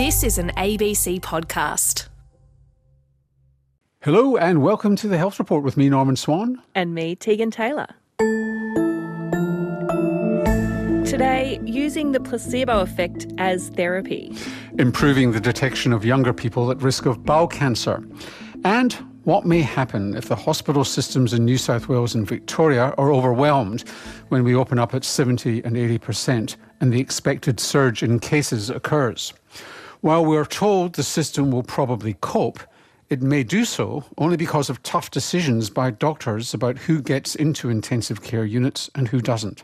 This is an ABC podcast. Hello and welcome to the Health Report with me, Norman Swan. And me, Tegan Taylor. Today, using the placebo effect as therapy. Improving the detection of younger people at risk of bowel cancer. And what may happen if the hospital systems in New South Wales and Victoria are overwhelmed when we open up at 70 and 80% and the expected surge in cases occurs. While we're told the system will probably cope, it may do so only because of tough decisions by doctors about who gets into intensive care units and who doesn't.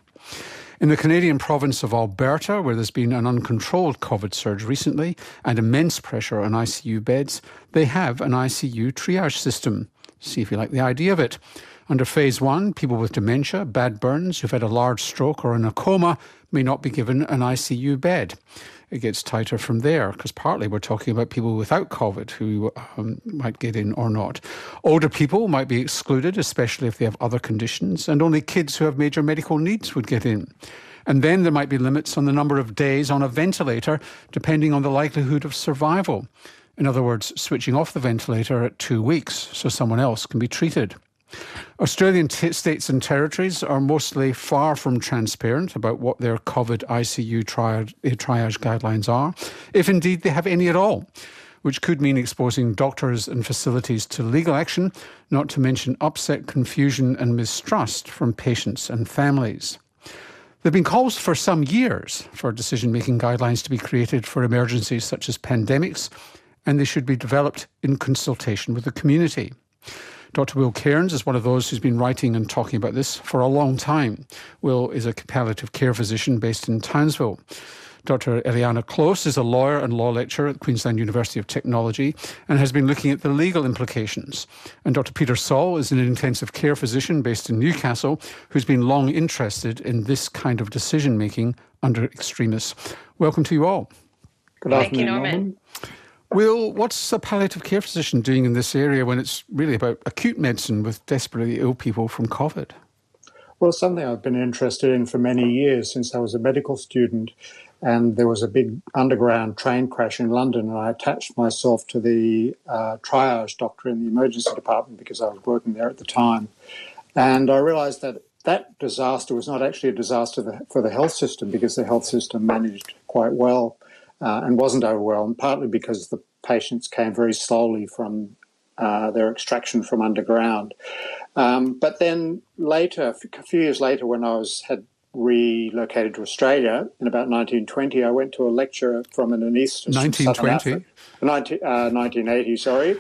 In the Canadian province of Alberta, where there's been an uncontrolled COVID surge recently and immense pressure on ICU beds, they have an ICU triage system. See if you like the idea of it. Under phase one, people with dementia, bad burns, who've had a large stroke or in a coma may not be given an ICU bed it gets tighter from there because partly we're talking about people without COVID who um, might get in or not. Older people might be excluded, especially if they have other conditions, and only kids who have major medical needs would get in. And then there might be limits on the number of days on a ventilator depending on the likelihood of survival. In other words, switching off the ventilator at two weeks so someone else can be treated. Australian t- states and territories are mostly far from transparent about what their COVID ICU triage, eh, triage guidelines are, if indeed they have any at all, which could mean exposing doctors and facilities to legal action, not to mention upset, confusion, and mistrust from patients and families. There have been calls for some years for decision making guidelines to be created for emergencies such as pandemics, and they should be developed in consultation with the community. Dr. Will Cairns is one of those who's been writing and talking about this for a long time. Will is a palliative care physician based in Townsville. Dr. Eliana Close is a lawyer and law lecturer at Queensland University of Technology and has been looking at the legal implications. And Dr. Peter Saul is an intensive care physician based in Newcastle who's been long interested in this kind of decision making under extremis. Welcome to you all. Good afternoon, Thank you, Norman. Norman. Will, what's a palliative care physician doing in this area when it's really about acute medicine with desperately ill people from COVID? Well, something I've been interested in for many years since I was a medical student. And there was a big underground train crash in London, and I attached myself to the uh, triage doctor in the emergency department because I was working there at the time. And I realized that that disaster was not actually a disaster for the health system because the health system managed quite well uh, and wasn't overwhelmed, partly because the patients came very slowly from uh, their extraction from underground. Um, but then later, a few years later, when I was had relocated to Australia in about 1920, I went to a lecture from an anaesthetist. 1920? 19, uh, 1980, sorry.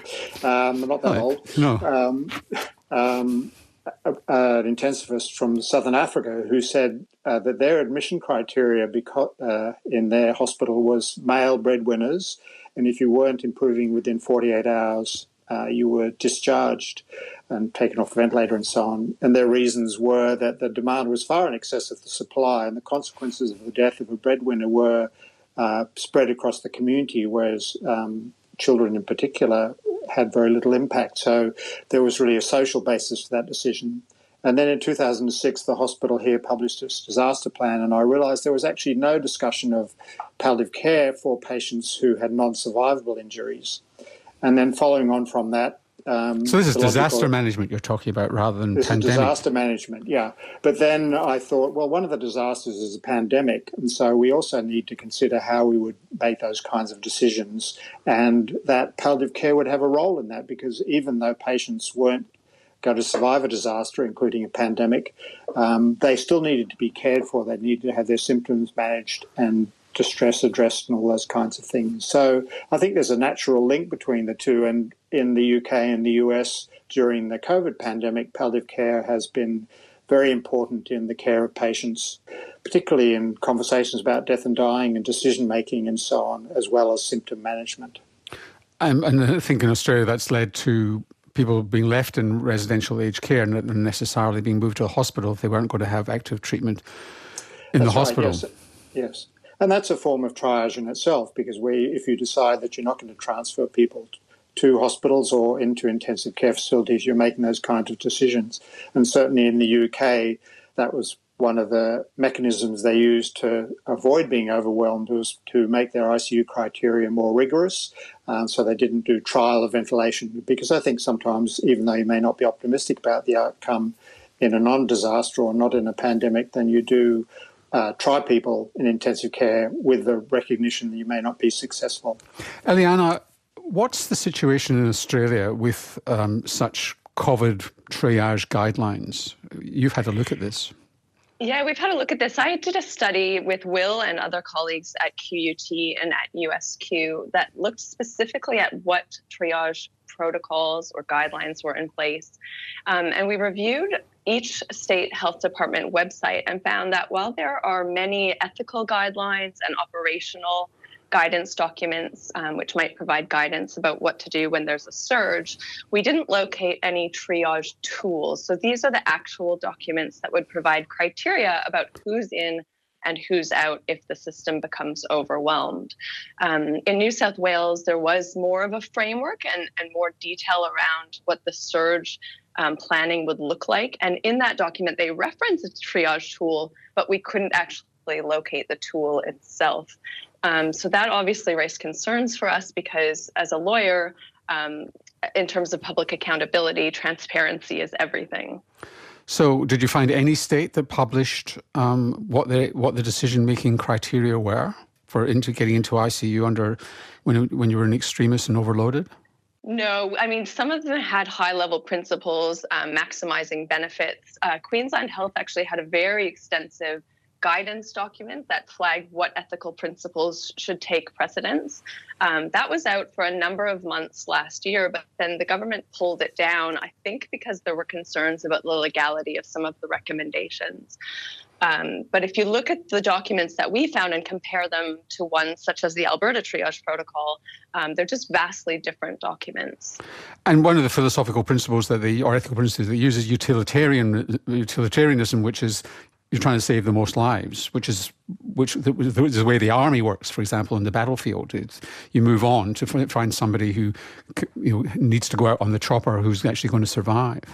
Um, not that oh, old. No. Um, um an intensivist from Southern Africa who said uh, that their admission criteria because, uh, in their hospital was male breadwinners, and if you weren't improving within 48 hours, uh, you were discharged and taken off the ventilator and so on. And their reasons were that the demand was far in excess of the supply, and the consequences of the death of a breadwinner were uh, spread across the community, whereas um, children in particular had very little impact. So there was really a social basis for that decision. And then in 2006, the hospital here published its disaster plan, and I realized there was actually no discussion of palliative care for patients who had non survivable injuries. And then following on from that, um, so this is disaster management you're talking about rather than this pandemic. disaster management, yeah. But then I thought, well, one of the disasters is a pandemic, and so we also need to consider how we would make those kinds of decisions, and that palliative care would have a role in that because even though patients weren't going to survive a disaster, including a pandemic, um, they still needed to be cared for. They needed to have their symptoms managed and distress addressed and all those kinds of things. So I think there's a natural link between the two. And in the UK and the US during the COVID pandemic, palliative care has been very important in the care of patients, particularly in conversations about death and dying and decision making and so on, as well as symptom management. Um, and I think in Australia that's led to people being left in residential aged care and not necessarily being moved to a hospital if they weren't going to have active treatment in that's the hospital. Right, yes. yes. And that's a form of triage in itself because we, if you decide that you're not going to transfer people to hospitals or into intensive care facilities, you're making those kinds of decisions. And certainly in the UK, that was one of the mechanisms they used to avoid being overwhelmed was to make their ICU criteria more rigorous. Um, so they didn't do trial of ventilation because I think sometimes, even though you may not be optimistic about the outcome in a non disaster or not in a pandemic, then you do uh, try people in intensive care with the recognition that you may not be successful. Eliana, what's the situation in Australia with um, such COVID triage guidelines? You've had a look at this. Yeah, we've had a look at this. I did a study with Will and other colleagues at QUT and at USQ that looked specifically at what triage protocols or guidelines were in place. Um, and we reviewed each state health department website and found that while there are many ethical guidelines and operational guidance documents, um, which might provide guidance about what to do when there's a surge, we didn't locate any triage tools. So these are the actual documents that would provide criteria about who's in and who's out if the system becomes overwhelmed. Um, in New South Wales, there was more of a framework and, and more detail around what the surge um, planning would look like. And in that document, they reference a triage tool, but we couldn't actually locate the tool itself. Um, so that obviously raised concerns for us because, as a lawyer, um, in terms of public accountability, transparency is everything. So, did you find any state that published um, what the what the decision making criteria were for into getting into ICU under when when you were an extremist and overloaded? No, I mean some of them had high level principles, um, maximizing benefits. Uh, Queensland Health actually had a very extensive guidance document that flagged what ethical principles should take precedence. Um, that was out for a number of months last year, but then the government pulled it down, I think because there were concerns about the legality of some of the recommendations. Um, but if you look at the documents that we found and compare them to ones such as the Alberta Triage Protocol, um, they're just vastly different documents. And one of the philosophical principles that the, or ethical principles that uses utilitarian utilitarianism, which is you're trying to save the most lives, which is which is the way the army works. For example, in the battlefield, it's, you move on to find somebody who you know, needs to go out on the chopper who's actually going to survive.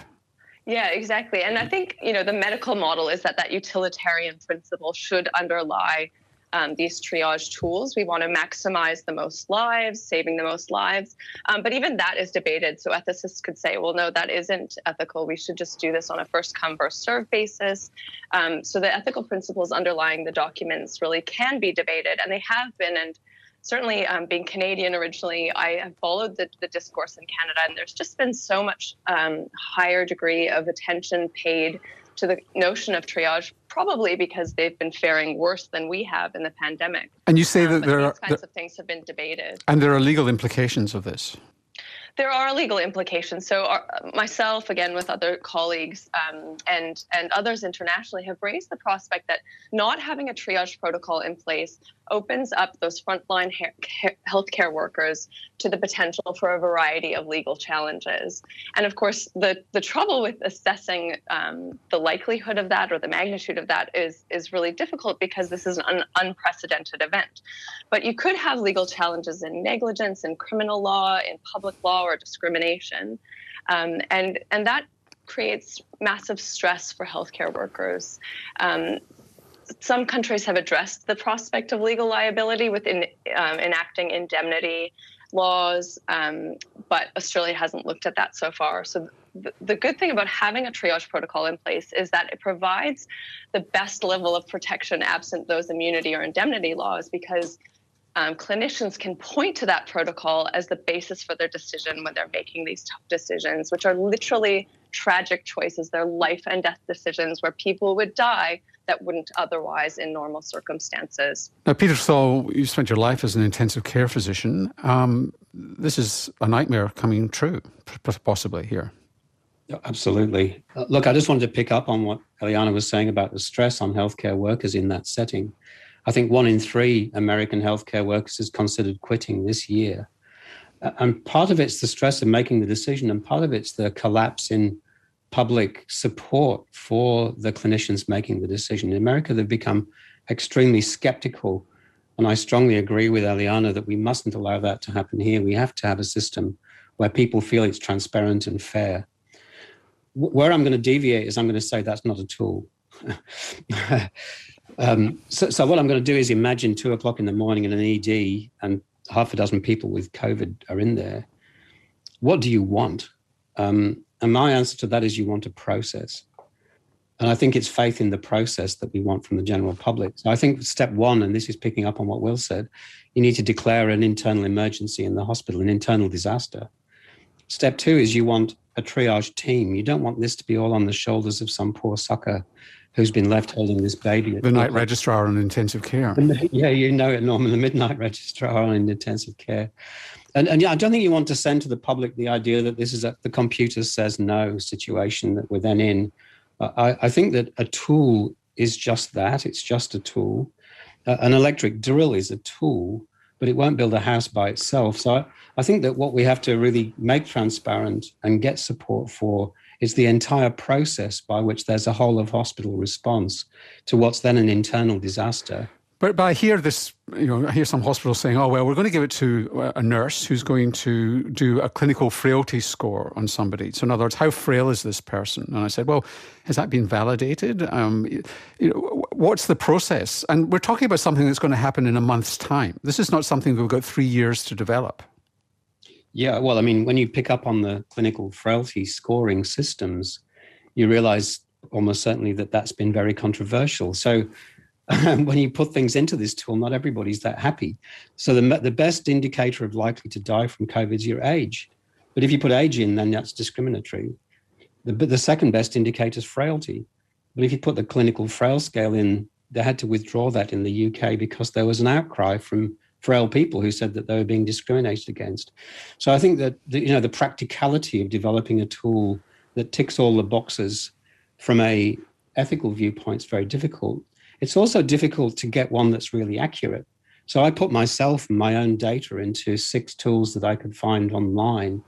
Yeah, exactly. And I think you know the medical model is that that utilitarian principle should underlie um, these triage tools. We want to maximize the most lives, saving the most lives. Um, but even that is debated. So ethicists could say, well, no, that isn't ethical. We should just do this on a first come, first serve basis. Um, so the ethical principles underlying the documents really can be debated, and they have been. And certainly um, being Canadian originally, I have followed the, the, discourse in Canada, and there's just been so much um, higher degree of attention paid to the notion of triage, probably because they've been faring worse than we have in the pandemic. And you say um, that there these are kinds there, of things have been debated, and there are legal implications of this. There are legal implications. So, our, uh, myself, again, with other colleagues um, and and others internationally, have raised the prospect that not having a triage protocol in place opens up those frontline he- healthcare workers to the potential for a variety of legal challenges. And of course, the the trouble with assessing um, the likelihood of that or the magnitude of that is is really difficult because this is an unprecedented event. But you could have legal challenges in negligence, in criminal law, in public law or discrimination. Um, and, and that creates massive stress for healthcare workers. Um, some countries have addressed the prospect of legal liability within um, enacting indemnity laws, um, but Australia hasn't looked at that so far. So the, the good thing about having a triage protocol in place is that it provides the best level of protection absent those immunity or indemnity laws because um, clinicians can point to that protocol as the basis for their decision when they're making these tough decisions, which are literally tragic choices. They're life and death decisions where people would die that wouldn't otherwise in normal circumstances. Now, Peter Saul, you spent your life as an intensive care physician. Um, this is a nightmare coming true, possibly here. Absolutely. Uh, look, I just wanted to pick up on what Eliana was saying about the stress on healthcare workers in that setting. I think one in three American healthcare workers has considered quitting this year. Uh, and part of it's the stress of making the decision, and part of it's the collapse in public support for the clinicians making the decision. In America, they've become extremely skeptical. And I strongly agree with Eliana that we mustn't allow that to happen here. We have to have a system where people feel it's transparent and fair. Where I'm going to deviate is I'm going to say that's not a tool. um, so, so, what I'm going to do is imagine two o'clock in the morning in an ED and half a dozen people with COVID are in there. What do you want? Um, and my answer to that is you want a process. And I think it's faith in the process that we want from the general public. So I think step one, and this is picking up on what Will said, you need to declare an internal emergency in the hospital, an internal disaster. Step two is you want a triage team. You don't want this to be all on the shoulders of some poor sucker who's been left holding this baby. The night registrar on intensive care. Yeah, you know it, Norman, the midnight registrar on intensive care. And, and yeah, I don't think you want to send to the public the idea that this is a the computer says no situation that we're then in. Uh, I, I, think that a tool is just that. It's just a tool. Uh, an electric drill is a tool, but it won't build a house by itself. So I, I think that what we have to really make transparent and get support for is the entire process by which there's a whole of hospital response to what's then an internal disaster. But, but I hear this, you know, I hear some hospitals saying, oh, well, we're going to give it to a nurse who's going to do a clinical frailty score on somebody. So, in other words, how frail is this person? And I said, well, has that been validated? Um, you know, what's the process? And we're talking about something that's going to happen in a month's time. This is not something we've got three years to develop. Yeah, well, I mean, when you pick up on the clinical frailty scoring systems, you realize almost certainly that that's been very controversial. So when you put things into this tool, not everybody's that happy. So the, the best indicator of likely to die from COVID is your age. But if you put age in, then that's discriminatory. The, the second best indicator is frailty. But if you put the clinical frail scale in, they had to withdraw that in the UK because there was an outcry from frail people who said that they were being discriminated against. So I think that the, you know the practicality of developing a tool that ticks all the boxes from a ethical viewpoint is very difficult. It's also difficult to get one that's really accurate. So I put myself and my own data into six tools that I could find online,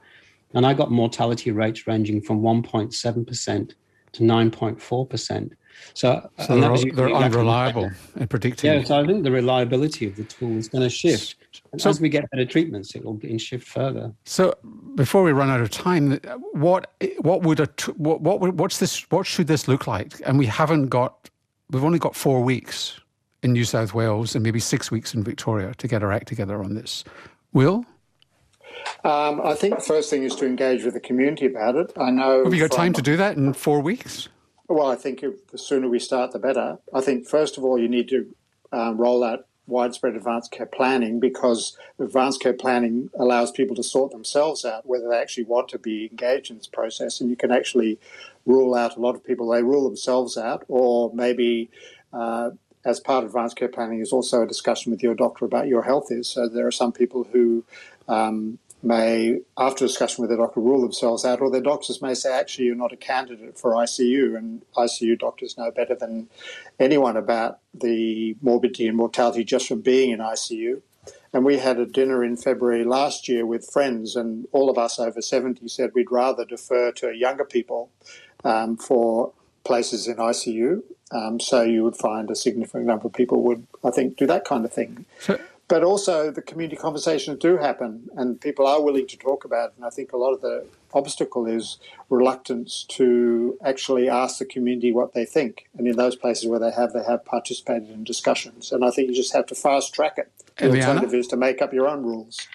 and I got mortality rates ranging from 1.7% to 9.4%. So, so they're, they're unreliable in predicting. Yeah, so I think the reliability of the tool is going to shift. And so, as we get better treatments, it will shift further. So, before we run out of time, what what would a what what what's this? What should this look like? And we haven't got. We've only got four weeks in New South Wales and maybe six weeks in Victoria to get our act together on this. Will? Um, I think the first thing is to engage with the community about it. I know. Have you got time to do that in four weeks? Well, I think if, the sooner we start, the better. I think, first of all, you need to um, roll out widespread advanced care planning because advanced care planning allows people to sort themselves out whether they actually want to be engaged in this process. And you can actually rule out a lot of people, they rule themselves out, or maybe. Uh, as part of advanced care planning is also a discussion with your doctor about your health is. So there are some people who um, may, after discussion with their doctor, rule themselves out, or their doctors may say, actually, you're not a candidate for ICU, and ICU doctors know better than anyone about the morbidity and mortality just from being in ICU. And we had a dinner in February last year with friends, and all of us over 70 said we'd rather defer to younger people um, for places in ICU. Um, so you would find a significant number of people would, I think, do that kind of thing. So, but also the community conversations do happen and people are willing to talk about it. And I think a lot of the obstacle is reluctance to actually ask the community what they think. And in those places where they have, they have participated in discussions. And I think you just have to fast track it. The Eliana? alternative is to make up your own rules.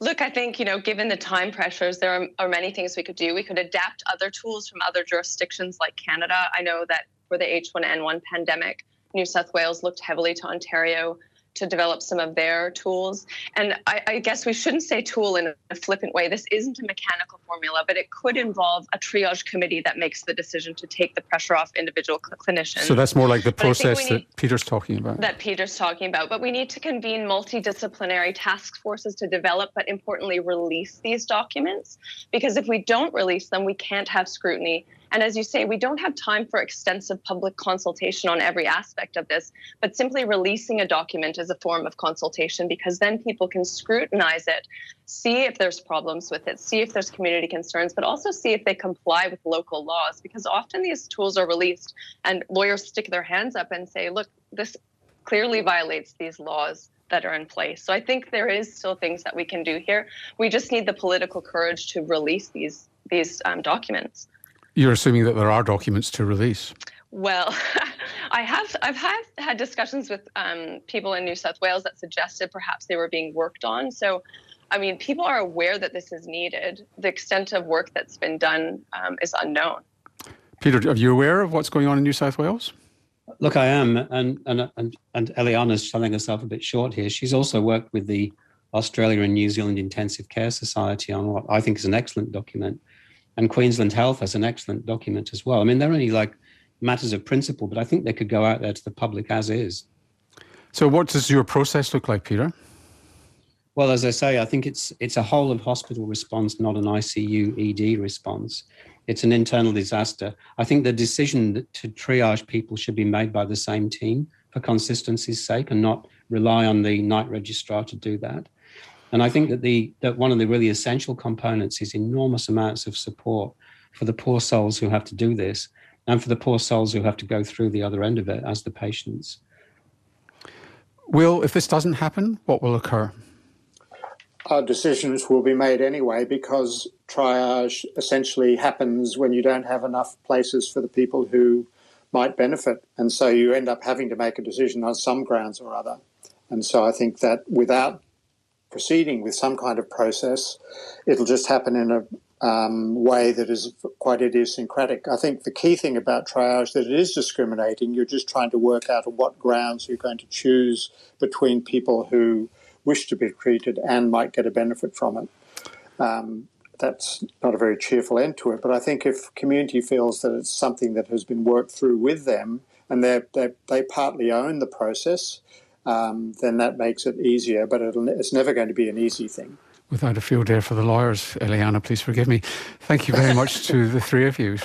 Look, I think, you know, given the time pressures, there are, are many things we could do. We could adapt other tools from other jurisdictions like Canada. I know that for the H1N1 pandemic, New South Wales looked heavily to Ontario to develop some of their tools. And I, I, guess we shouldn't say tool in a flippant way. This isn't a mechanical formula, but it could involve a triage committee that makes the decision to take the pressure off individual cl- clinicians. So that's more like the process that Peter's talking about. That Peter's talking about. But we need to convene multidisciplinary task forces to develop, but importantly, release these documents. Because if we don't release them, we can't have scrutiny and as you say, we don't have time for extensive public consultation on every aspect of this, but simply releasing a document is a form of consultation because then people can scrutinize it, see if there's problems with it, see if there's community concerns, but also see if they comply with local laws because often these tools are released and lawyers stick their hands up and say, look, this clearly violates these laws that are in place. So I think there is still things that we can do here. We just need the political courage to release these these um, documents. You're assuming that there are documents to release. Well, I have I've had had discussions with um, people in New South Wales that suggested perhaps they were being worked on. So, I mean, people are aware that this is needed. The extent of work that's been done um, is unknown. Peter, are you aware of what's going on in New South Wales? Look, I am, and and and, and Eliana's selling herself a bit short here. She's also worked with the Australia and New Zealand Intensive Care Society on what I think is an excellent document, and Queensland Health has an excellent document as well. I mean, they're only like matters of principle, but I think they could go out there to the public as is. So, what does your process look like, Peter? Well, as I say, I think it's it's a whole of hospital response, not an ICU ED response. It's an internal disaster. I think the decision to triage people should be made by the same team for consistency's sake, and not rely on the night registrar to do that. And I think that the that one of the really essential components is enormous amounts of support for the poor souls who have to do this and for the poor souls who have to go through the other end of it as the patients. Will, if this doesn't happen, what will occur? Our decisions will be made anyway because triage essentially happens when you don't have enough places for the people who might benefit. And so you end up having to make a decision on some grounds or other. And so I think that without proceeding with some kind of process, it'll just happen in a um, way that is quite idiosyncratic. I think the key thing about triage that it is discriminating. You're just trying to work out on what grounds you're going to choose between people who wish to be treated and might get a benefit from it. Um, that's not a very cheerful end to it. But I think if community feels that it's something that has been worked through with them and they they partly own the process, um, then that makes it easier. But it's never going to be an easy thing without a field day for the lawyers. Eliana, please forgive me. Thank you very much to the three of you.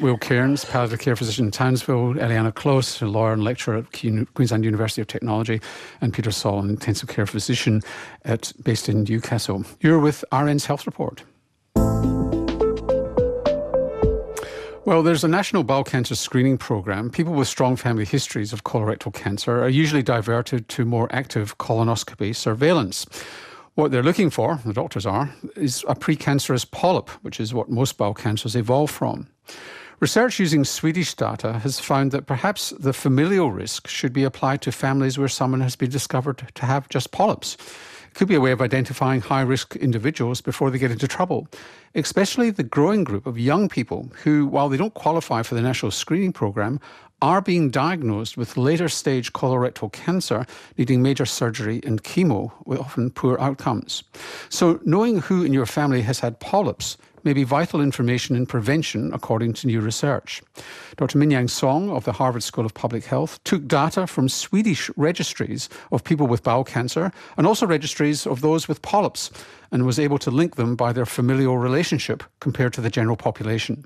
Will Cairns, palliative care physician in Townsville, Eliana Close, a lawyer and lecturer at Queensland University of Technology, and Peter Saul, an intensive care physician at, based in Newcastle. You're with RN's Health Report. Well, there's a national bowel cancer screening program. People with strong family histories of colorectal cancer are usually diverted to more active colonoscopy surveillance. What they're looking for, the doctors are, is a precancerous polyp, which is what most bowel cancers evolve from. Research using Swedish data has found that perhaps the familial risk should be applied to families where someone has been discovered to have just polyps. Could be a way of identifying high risk individuals before they get into trouble, especially the growing group of young people who, while they don't qualify for the national screening program, are being diagnosed with later stage colorectal cancer, needing major surgery and chemo with often poor outcomes. So, knowing who in your family has had polyps may be vital information in prevention, according to new research. Dr. Mingyang Song of the Harvard School of Public Health took data from Swedish registries of people with bowel cancer and also registries of those with polyps and was able to link them by their familial relationship compared to the general population.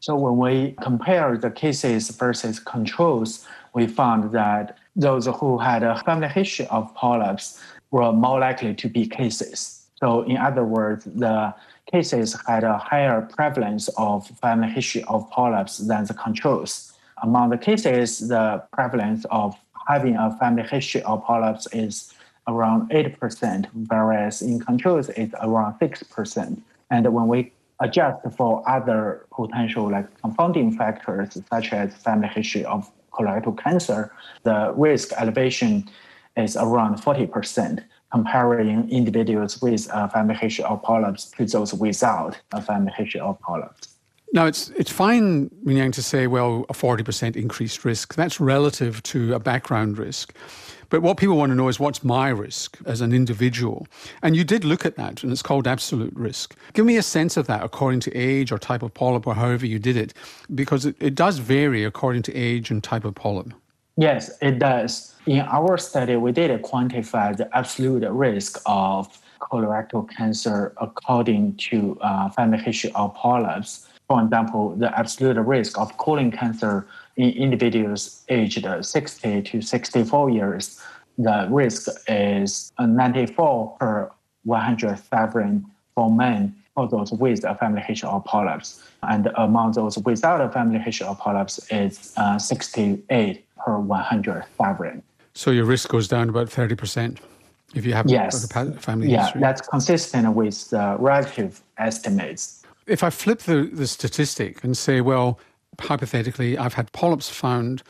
So when we compare the cases versus controls, we found that those who had a family history of polyps were more likely to be cases. So in other words, the cases had a higher prevalence of family history of polyps than the controls. Among the cases, the prevalence of having a family history of polyps is around 8%, whereas in controls it's around 6%. And when we adjust for other potential like confounding factors such as family history of colorectal cancer, the risk elevation is around 40%, comparing individuals with a family history of polyps to those without a family history of polyps. Now, it's, it's fine, Mingyang, to say, well, a 40% increased risk. That's relative to a background risk. But what people want to know is what's my risk as an individual? And you did look at that, and it's called absolute risk. Give me a sense of that according to age or type of polyp or however you did it, because it, it does vary according to age and type of polyp. Yes, it does. In our study, we did quantify the absolute risk of colorectal cancer according to uh, family history of polyps. For example, the absolute risk of colon cancer in individuals aged 60 to 64 years, the risk is 94 per 100,000 for men for those with a family history of polyps. And among those without a family history of polyps, it's uh, 68 per 100,000. So your risk goes down about 30% if you have yes. a family yeah, history? Yeah, that's consistent with the relative estimates. If I flip the, the statistic and say, well, hypothetically, I've had polyps found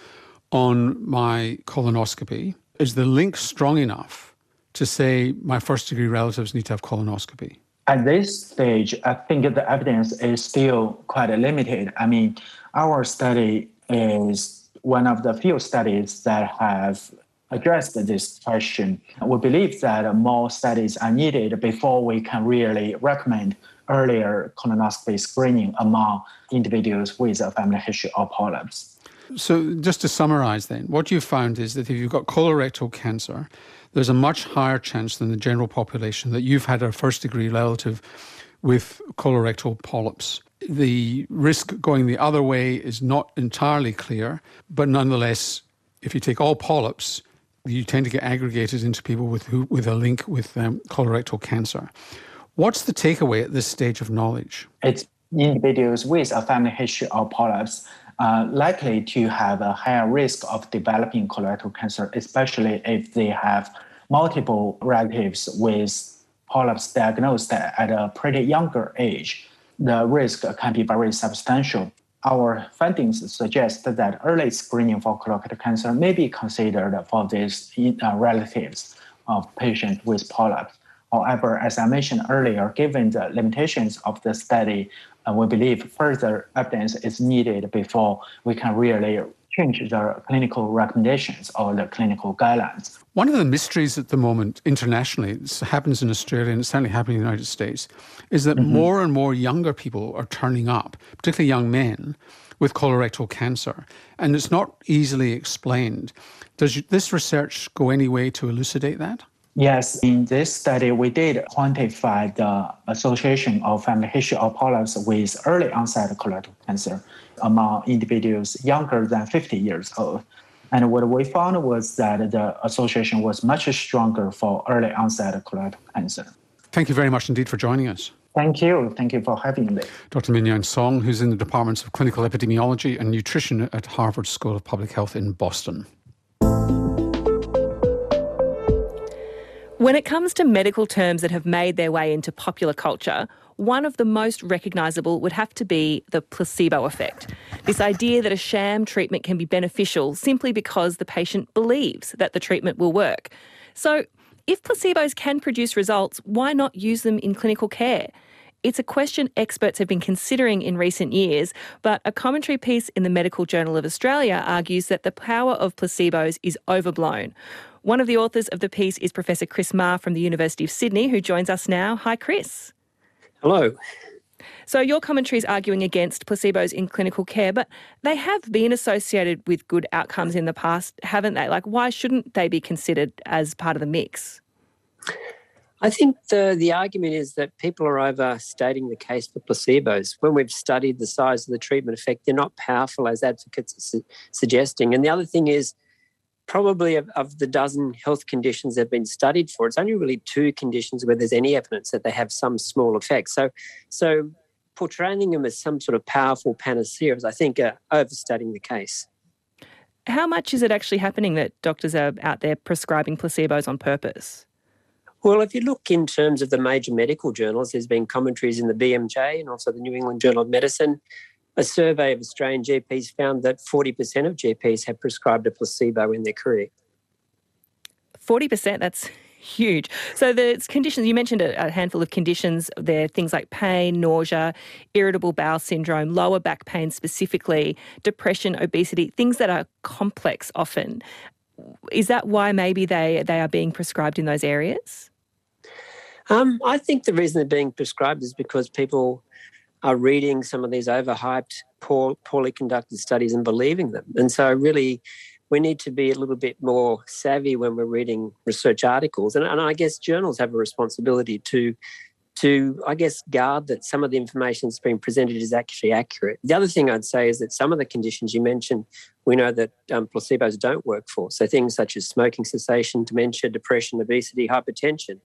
on my colonoscopy. Is the link strong enough to say my first degree relatives need to have colonoscopy? At this stage, I think the evidence is still quite limited. I mean, our study is one of the few studies that have addressed this question. We believe that more studies are needed before we can really recommend earlier colonoscopy screening among individuals with a family history of polyps. So, just to summarize then, what you've found is that if you've got colorectal cancer, there's a much higher chance than the general population that you've had a first degree relative with colorectal polyps. The risk going the other way is not entirely clear, but nonetheless, if you take all polyps, you tend to get aggregated into people with, who, with a link with um, colorectal cancer. What's the takeaway at this stage of knowledge? It's individuals with a family history of polyps are likely to have a higher risk of developing colorectal cancer, especially if they have multiple relatives with polyps diagnosed at a pretty younger age. The risk can be very substantial our findings suggest that early screening for colorectal cancer may be considered for these uh, relatives of patients with polyps. However, as I mentioned earlier, given the limitations of the study, uh, we believe further evidence is needed before we can really change the clinical recommendations or the clinical guidelines. One of the mysteries at the moment internationally, this happens in Australia and it's certainly happening in the United States, is that mm-hmm. more and more younger people are turning up, particularly young men, with colorectal cancer. And it's not easily explained. Does this research go any way to elucidate that? Yes, in this study, we did quantify the association of family history of polyps with early onset colorectal cancer among individuals younger than 50 years old. And what we found was that the association was much stronger for early onset colorectal cancer. Thank you very much indeed for joining us. Thank you. Thank you for having me. Dr. Mingyang Song, who's in the departments of clinical epidemiology and nutrition at Harvard School of Public Health in Boston. When it comes to medical terms that have made their way into popular culture, one of the most recognisable would have to be the placebo effect. This idea that a sham treatment can be beneficial simply because the patient believes that the treatment will work. So, if placebos can produce results, why not use them in clinical care? It's a question experts have been considering in recent years, but a commentary piece in the Medical Journal of Australia argues that the power of placebos is overblown. One of the authors of the piece is Professor Chris Maher from the University of Sydney, who joins us now. Hi, Chris. Hello. So, your commentary is arguing against placebos in clinical care, but they have been associated with good outcomes in the past, haven't they? Like, why shouldn't they be considered as part of the mix? I think the, the argument is that people are overstating the case for placebos. When we've studied the size of the treatment effect, they're not powerful as advocates are su- suggesting. And the other thing is, probably of, of, the dozen health conditions that have been studied for, it's only really two conditions where there's any evidence that they have some small effect. So, so portraying them as some sort of powerful panacea is, I think, uh, overstating the case. How much is it actually happening that doctors are out there prescribing placebos on purpose? Well, if you look in terms of the major medical journals, there's been commentaries in the BMJ and also the New England Journal of Medicine a survey of Australian GPs found that 40% of GPs have prescribed a placebo in their career. 40%, that's huge. So the conditions, you mentioned a, handful of conditions. There things like pain, nausea, irritable bowel syndrome, lower back pain specifically, depression, obesity, things that are complex often. Is that why maybe they, they are being prescribed in those areas? Um, I think the reason they're being prescribed is because people are reading some of these overhyped, poor, poorly conducted studies and believing them. And so, really, we need to be a little bit more savvy when we're reading research articles. And, and I guess journals have a responsibility to, to I guess, guard that some of the information that's being presented is actually accurate. The other thing I'd say is that some of the conditions you mentioned, we know that um, placebos don't work for. So things such as smoking cessation, dementia, depression, obesity, hypertension.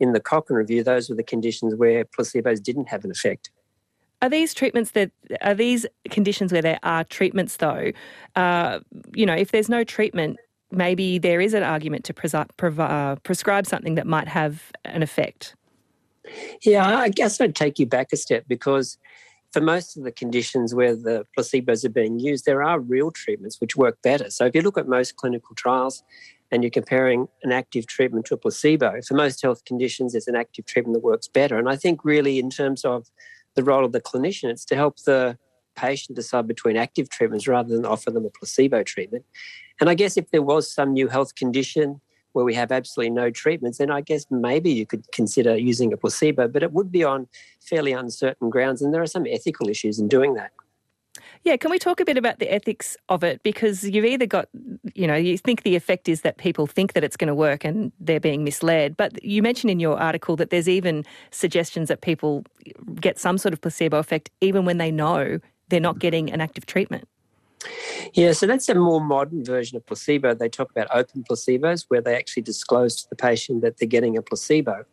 In the Cochrane review, those were the conditions where placebos didn't have an effect. Are these treatments that are these conditions where there are treatments though? Uh, you know, if there's no treatment, maybe there is an argument to presi- uh, prescribe something that might have an effect. Yeah, I guess I'd take you back a step because for most of the conditions where the placebos are being used, there are real treatments which work better. So if you look at most clinical trials and you're comparing an active treatment to a placebo, for most health conditions, there's an active treatment that works better. And I think really in terms of the role of the clinician, it's to help the patient decide between active treatments rather than offer them a placebo treatment. And I guess if there was some new health condition where we have absolutely no treatments, then I guess maybe you could consider using a placebo, but it would be on fairly uncertain grounds. And there are some ethical issues in doing that. Yeah, can we talk a bit about the ethics of it? Because you've either got, you know, you think the effect is that people think that it's going to work and they're being misled. But you mentioned in your article that there's even suggestions that people get some sort of placebo effect even when they know they're not getting an active treatment. Yeah, so that's a more modern version of placebo. They talk about open placebos where they actually disclose to the patient that they're getting a placebo.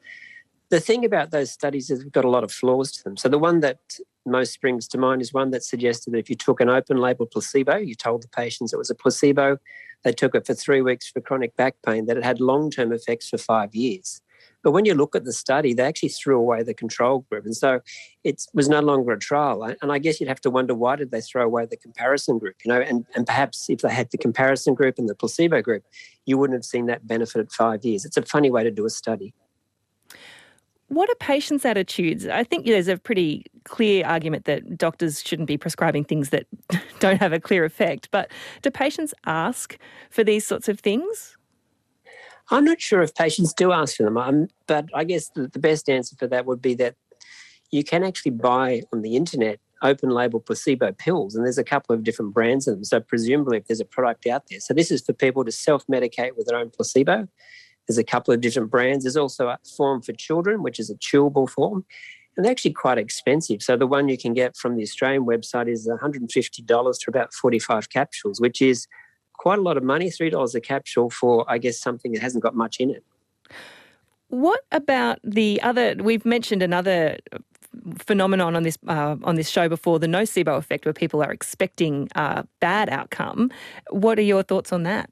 The thing about those studies is we've got a lot of flaws to them. So the one that most springs to mind is one that suggested that if you took an open label placebo, you told the patients it was a placebo, they took it for three weeks for chronic back pain, that it had long term effects for five years. But when you look at the study, they actually threw away the control group. And so it was no longer a trial. And I guess you'd have to wonder why did they throw away the comparison group? You know, and, and perhaps if they had the comparison group and the placebo group, you wouldn't have seen that benefit at five years. It's a funny way to do a study. What are patients' attitudes? I think there's a pretty clear argument that doctors shouldn't be prescribing things that don't have a clear effect. But do patients ask for these sorts of things? I'm not sure if patients do ask for them, um, but I guess the, the best answer for that would be that you can actually buy on the internet open label placebo pills, and there's a couple of different brands of them. So, presumably, if there's a product out there, so this is for people to self medicate with their own placebo. There's a couple of different brands. There's also a form for children, which is a chewable form, and they're actually quite expensive. So, the one you can get from the Australian website is $150 for about 45 capsules, which is quite a lot of money, $3 a capsule for, I guess, something that hasn't got much in it. What about the other? We've mentioned another phenomenon on this uh, on this show before, the nocebo effect, where people are expecting a bad outcome. What are your thoughts on that?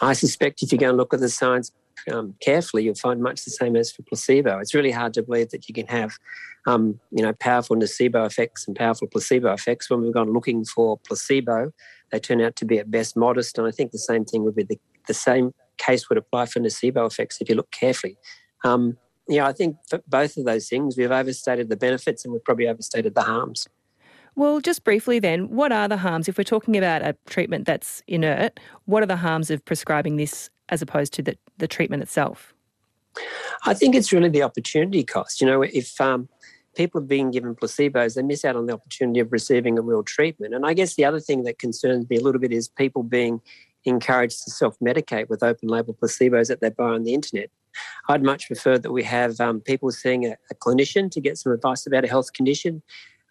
I suspect if you go and look at the science um, carefully, you'll find much the same as for placebo. It's really hard to believe that you can have, um, you know, powerful nocebo effects and powerful placebo effects when we've gone looking for placebo they turn out to be at best modest. And I think the same thing would be the, the same case would apply for nocebo effects if you look carefully. Um, yeah, I think for both of those things, we've overstated the benefits and we've probably overstated the harms. Well, just briefly then, what are the harms? If we're talking about a treatment that's inert, what are the harms of prescribing this as opposed to the, the treatment itself? I think it's really the opportunity cost. You know, if um, people are being given placebos, they miss out on the opportunity of receiving a real treatment. And I guess the other thing that concerns me a little bit is people being encouraged to self medicate with open label placebos that they buy on the internet. I'd much prefer that we have um, people seeing a, a, clinician to get some advice about a health condition.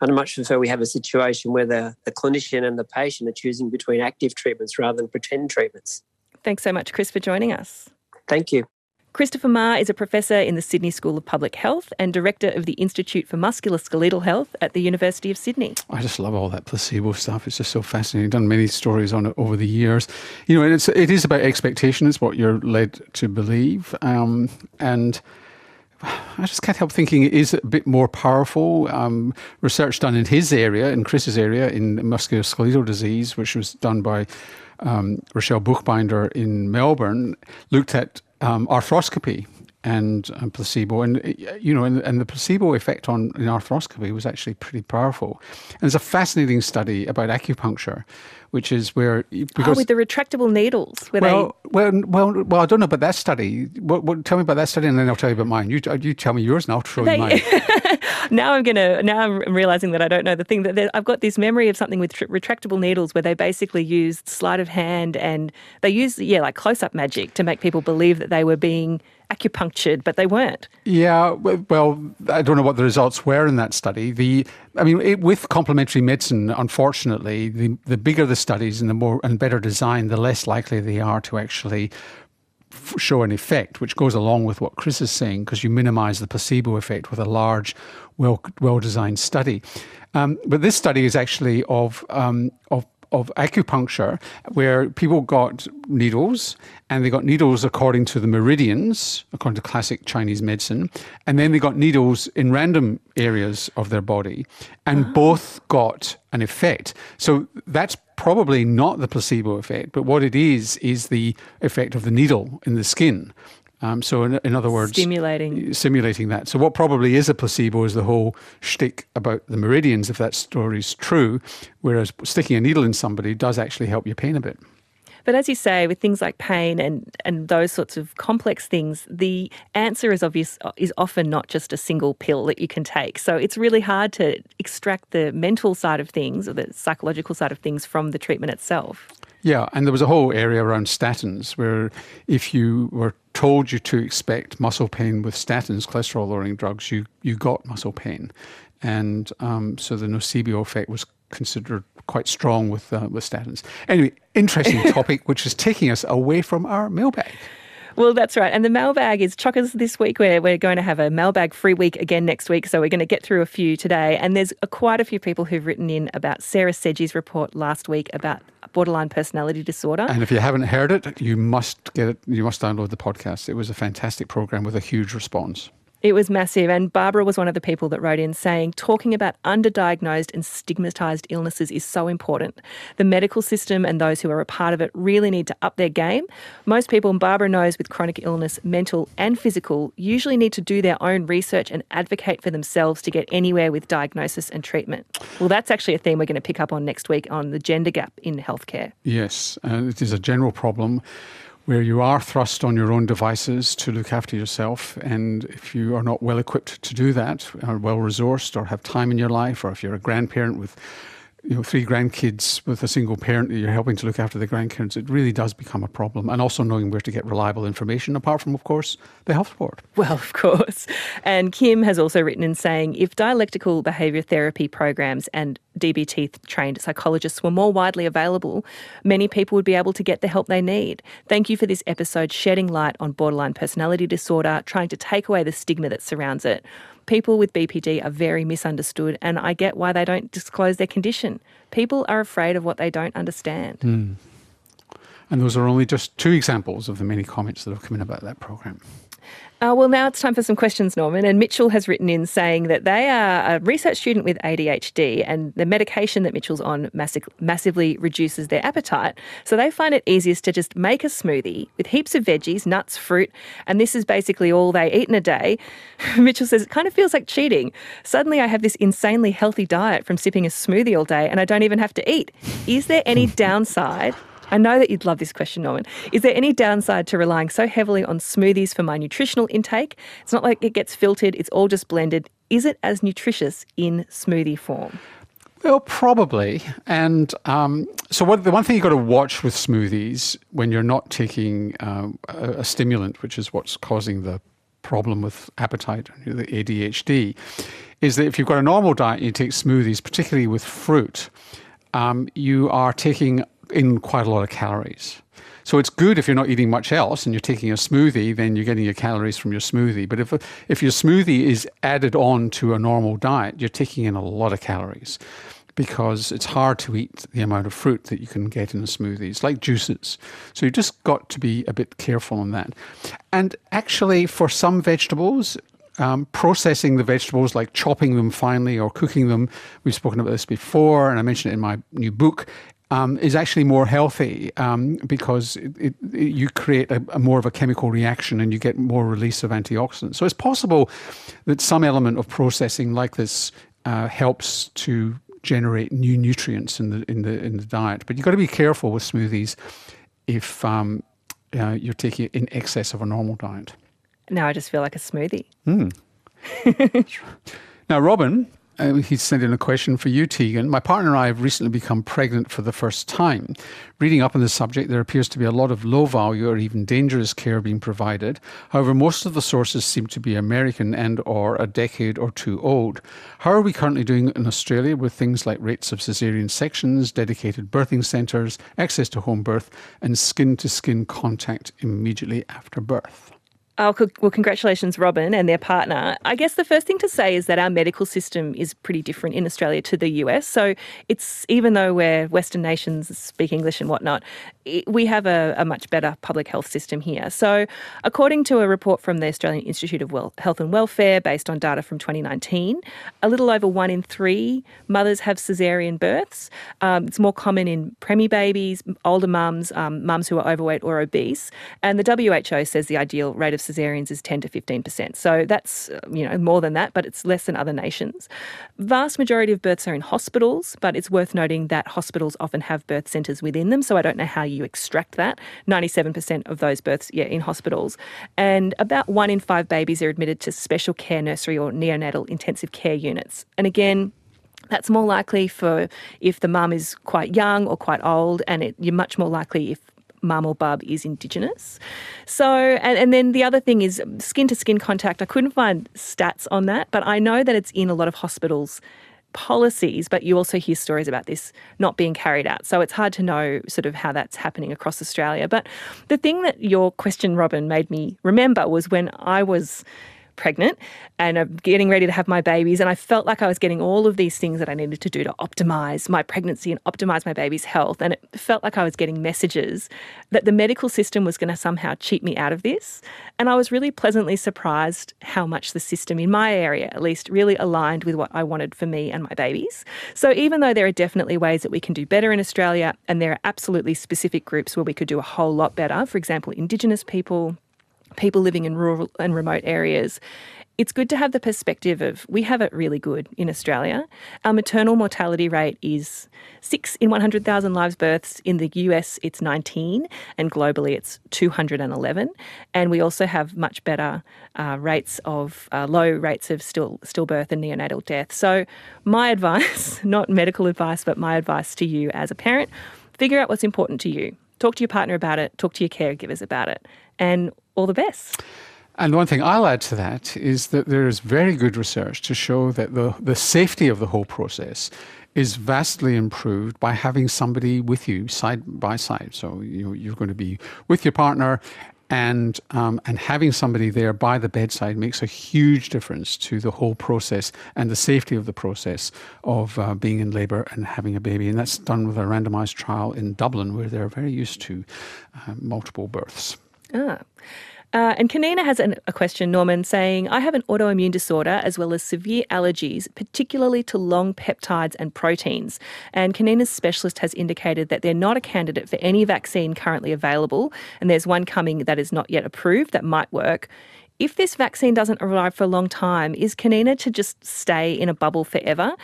I'd much prefer we have a situation where the, the clinician and the patient are choosing between active treatments rather than pretend treatments. Thanks so much, Chris, for joining us. Thank you. Christopher Maher is a professor in the Sydney School of Public Health and director of the Institute for Musculoskeletal Health at the University of Sydney. I just love all that placebo stuff. It's just so fascinating. I've done many stories on it over the years. You know, it's, it is about expectation. It's what you're led to believe. Um, and I just can't help thinking it is a bit more powerful. Um, research done in his area, in Chris's area, in musculoskeletal disease, which was done by um, Rochelle Buchbinder in Melbourne, looked at um, arthroscopy and, and, placebo, and you know, and, and, the placebo effect on in arthroscopy was actually pretty powerful. And there's a fascinating study about acupuncture, which is where oh, because oh, with the retractable needles. well, they... well, well, well, I don't know about that study. What, what, tell me about that study, and then I'll tell you about mine. You, uh, you tell me yours, and I'll throw they... you mine. now I'm gonna. Now I'm realizing that I don't know the thing that I've got this memory of something with tr- retractable needles where they basically used sleight of hand and they used yeah like close up magic to make people believe that they were being acupunctured, but they weren't. Yeah, well, I don't know what the results were in that study. The, I mean, it, with complementary medicine, unfortunately, the the bigger the studies and the more and better designed, the less likely they are to actually show an effect, which goes along with what Chris is saying, because you minimise the placebo effect with a large, well well designed study. Um, but this study is actually of um, of of acupuncture where people got needles and they got needles according to the meridians, according to classic Chinese medicine, and then they got needles in random areas of their body, and oh. both got an effect. So that's probably not the placebo effect, but what it is is the effect of the needle in the skin. Um, so, in, in, other words, stimulating simulating that. So, what probably is a placebo is the whole shtick about the meridians, if that story is true. Whereas sticking a needle in somebody does actually help your pain a bit. But as you say, with things like pain and, and those sorts of complex things, the answer is obvious is often not just a single pill that you can take. So it's really hard to extract the mental side of things or the psychological side of things from the treatment itself. Yeah, and there was a whole area around statins where if you were told you to expect muscle pain with statins, cholesterol lowering drugs, you, you got muscle pain. And um, so the nocebo effect was considered quite strong with, uh, with statins. Anyway, interesting topic, which is taking us away from our mailbag. Well, that's right. And the mailbag is chockers this week. We're, we're going to have a mailbag free week again next week. So we're going to get through a few today. And there's a, quite a few people who've written in about Sarah Sedghi's report last week about borderline personality disorder. And if you haven't heard it, you must get it. You must download the podcast. It was a fantastic program with a huge response. It was massive. And Barbara was one of the people that wrote in saying talking about underdiagnosed and stigmatised illnesses is so important. The medical system and those who are a part of it really need to up their game. Most people, and Barbara knows with chronic illness, mental and physical, usually need to do their own research and advocate for themselves to get anywhere with diagnosis and treatment. Well, that's actually a theme we're going to pick up on next week on the gender gap in healthcare. Yes, uh, it is a general problem where you are thrust on your own devices to look after yourself. And if you are not well equipped to do that, are well resourced, or have time in your life, or if you're a grandparent with you know, three grandkids with a single parent that you're helping to look after the grandkids, it really does become a problem. And also knowing where to get reliable information, apart from, of course, the health board. Well, of course. And Kim has also written in saying if dialectical behaviour therapy programs and DBT trained psychologists were more widely available, many people would be able to get the help they need. Thank you for this episode shedding light on borderline personality disorder, trying to take away the stigma that surrounds it people with BPD are very misunderstood, and I get why they don't disclose their condition. People are afraid of what they don't understand. Mm. And those are only just two examples of the many comments that have come in about that program. Uh, well, now it's time for some questions, Norman. And Mitchell has written in saying that they are a research student with ADHD and the medication that Mitchell's on massive, massively reduces their appetite. So they find it easiest to just make a smoothie with heaps of veggies, nuts, fruit, and this is basically all they eat in a day. Mitchell says it kind of feels like cheating. Suddenly I have this insanely healthy diet from sipping a smoothie all day and I don't even have to eat. Is there any downside I know that you'd love this question, Norman. Is there any downside to relying so heavily on smoothies for my nutritional intake? It's not like it gets filtered, it's all just blended. Is it as nutritious in smoothie form? Well, probably. And um, so, what, the one thing you've got to watch with smoothies when you're not taking um, a, a, stimulant, which is what's causing the problem with appetite, the ADHD, is that if you've got a normal diet and you take smoothies, particularly with fruit, um, you are taking in quite a lot of calories. So it's good if you're not eating much else and you're taking a smoothie, then you're getting your calories from your smoothie. But if, if your smoothie is added on to a normal diet, you're taking in a lot of calories because it's hard to eat the amount of fruit that you can get in a smoothie. It's like juices. So you've just got to be a bit careful on that. And actually, for some vegetables, um, processing the vegetables, like chopping them finely or cooking them, we've spoken about this before, and I mentioned it in my new book, um, is actually more healthy um, because it, it, it, you create a, a, more of a chemical reaction and you get more release of antioxidants. So it's possible that some element of processing like this uh, helps to generate new nutrients in the in the in the diet. But you've got to be careful with smoothies if um, uh, you're taking it in excess of a normal diet. Now I just feel like a smoothie. Mm. now, Robin, uh, he sent in a question for you, Tegan. My partner and I have recently become pregnant for the first time. Reading up on the subject, there appears to be a lot of low value or even dangerous care being provided. However, most of the sources seem to be American and or a decade or two old. How are we currently doing in Australia with things like rates of caesarean sections, dedicated birthing centres, access to home birth, and skin-to-skin contact immediately after birth? Oh, well, congratulations, Robin and their partner. I guess the first thing to say is that our medical system is pretty different in Australia to the US. So it's even though we're Western nations, speak English and whatnot, we have a, a, much better public health system here. So, according to a report from the Australian Institute of Health and Welfare, based on data from 2019, a little over one in three mothers have caesarean births. Um, it's more common in preemie babies, older mums, um, mums who are overweight or obese, and the WHO says the ideal rate of caesareans is 10 to 15 percent. So that's you know more than that, but it's less than other nations. Vast majority of births are in hospitals, but it's worth noting that hospitals often have birth centres within them. So I don't know how you extract that. 97% of those births, yeah, in hospitals. And about one in five babies are admitted to special care nursery or neonatal intensive care units. And again, that's more likely for if the mum is quite young or quite old, and it, you're much more likely if mum or bub is Indigenous. So, and, and then the other thing is skin to skin contact. I couldn't find stats on that, but I know that it's in a lot of hospitals policies, but you also hear stories about this not being carried out. So it's hard to know sort of how that's happening across Australia. But the thing that your question, Robin, made me remember was when I was pregnant and I'm getting ready to have my babies. And I felt like I was getting all of these things that I needed to do to optimize my pregnancy and optimize my baby's health. And it felt like I was getting messages that the medical system was going to somehow cheat me out of this. And I was really pleasantly surprised how much the system in my area, at least, really aligned with what I wanted for me and my babies. So even though there are definitely ways that we can do better in Australia, and there are absolutely specific groups where we could do a whole lot better, for example, Indigenous people, people living in rural and remote areas, it's good to have the perspective of we have it really good in Australia. Our maternal mortality rate is 6 in 100,000 lives births. In the US, it's 19, and globally, it's 211. And we also have much better uh, rates of uh, low rates of still stillbirth and neonatal death. So, my advice, not medical advice, but my advice to you as a parent, figure out what's important to you. Talk to your partner about it, talk to your caregivers about it, and all the best. And one thing I'll add to that is that there is very good research to show that the, the safety of the whole process is vastly improved by having somebody with you side by side. So you, you're going to be with your partner and um, and having somebody there by the bedside makes a huge difference to the whole process and the safety of the process of uh, being in labour and having a baby. And that's done with a randomised trial in Dublin, where they're very used to uh, multiple births. Ah. Uh, and Kanina has an, a question, Norman, saying, I have an autoimmune disorder as well as severe allergies, particularly to long peptides and proteins. And Kanina's specialist has indicated that they're not a candidate for any vaccine currently available, and there's one coming that is not yet approved that might work. If this vaccine doesn't arrive for a long time, is Kanina to just stay in a bubble forever?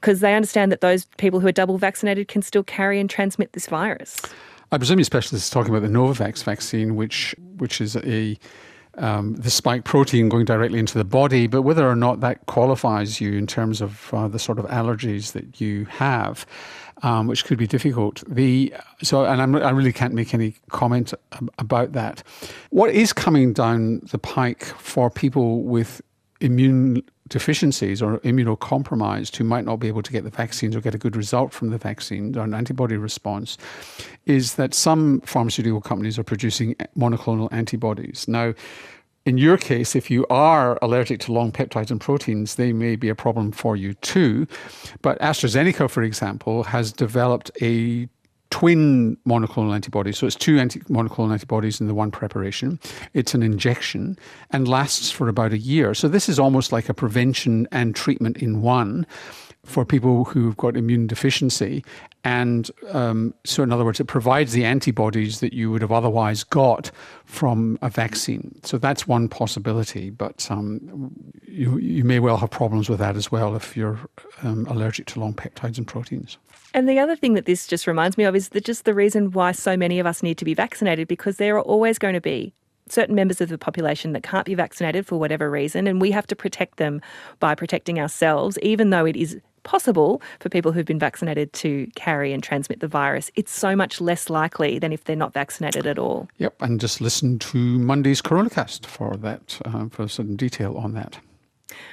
Because they understand that those people who are double vaccinated can still carry and transmit this virus. I presume your specialist is talking about the Novavax vaccine, which which is a um, the spike protein going directly into the body, but whether or not that qualifies you in terms of uh, the sort of allergies that you have, um, which could be difficult. The so, and I'm, i really can't make any comment about that. What is coming down the pike for people with immune deficiencies or immunocompromised who might not be able to get the vaccines or get a good result from the vaccine or an antibody response is that some pharmaceutical companies are producing monoclonal antibodies. Now, in your case, if you are allergic to long peptides and proteins, they may be a problem for you too. But AstraZeneca, for example, has developed a twin monoclonal antibodies. So it's two anti- monoclonal antibodies in the one preparation. It's an injection and lasts for about a year. So this is almost like a prevention and treatment in one for people who've got immune deficiency. And um, so, in other words, it provides the antibodies that you would have otherwise got from a vaccine. So that's one possibility. But um, you, you may well have problems with that as well if you're um, allergic to long peptides and proteins. And the other thing that this just reminds me of is that just the reason why so many of us need to be vaccinated because there are always going to be certain members of the population that can't be vaccinated for whatever reason, and we have to protect them by protecting ourselves, even though it is possible for people who've been vaccinated to carry and transmit the virus. It's so much less likely than if they're not vaccinated at all. Yep, and just listen to Monday's Coronacast for that, uh, for some detail on that.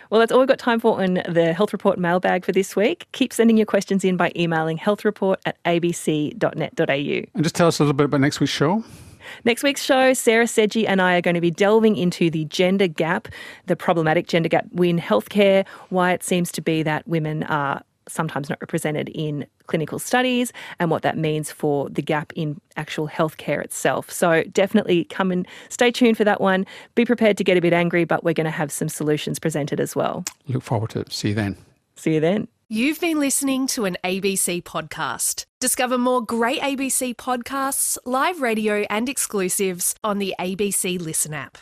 Well, that's all we've got time for in the Health Report mailbag for this week. Keep sending your questions in by emailing healthreport at abc.net.au. And just tell us a little bit about next week's show. Next week's show, Sarah Sedghi and I are going to be delving into the gender gap, the problematic gender gap in healthcare, why it seems to be that women are sometimes not represented in clinical studies and what that means for the gap in actual healthcare itself. So definitely come and stay tuned for that one. Be prepared to get a bit angry, but we're going to have some solutions presented as well. Look forward to it. See you then. See you then. You've been listening to an ABC podcast. Discover more great ABC podcasts, live radio, and exclusives on the ABC Listen app.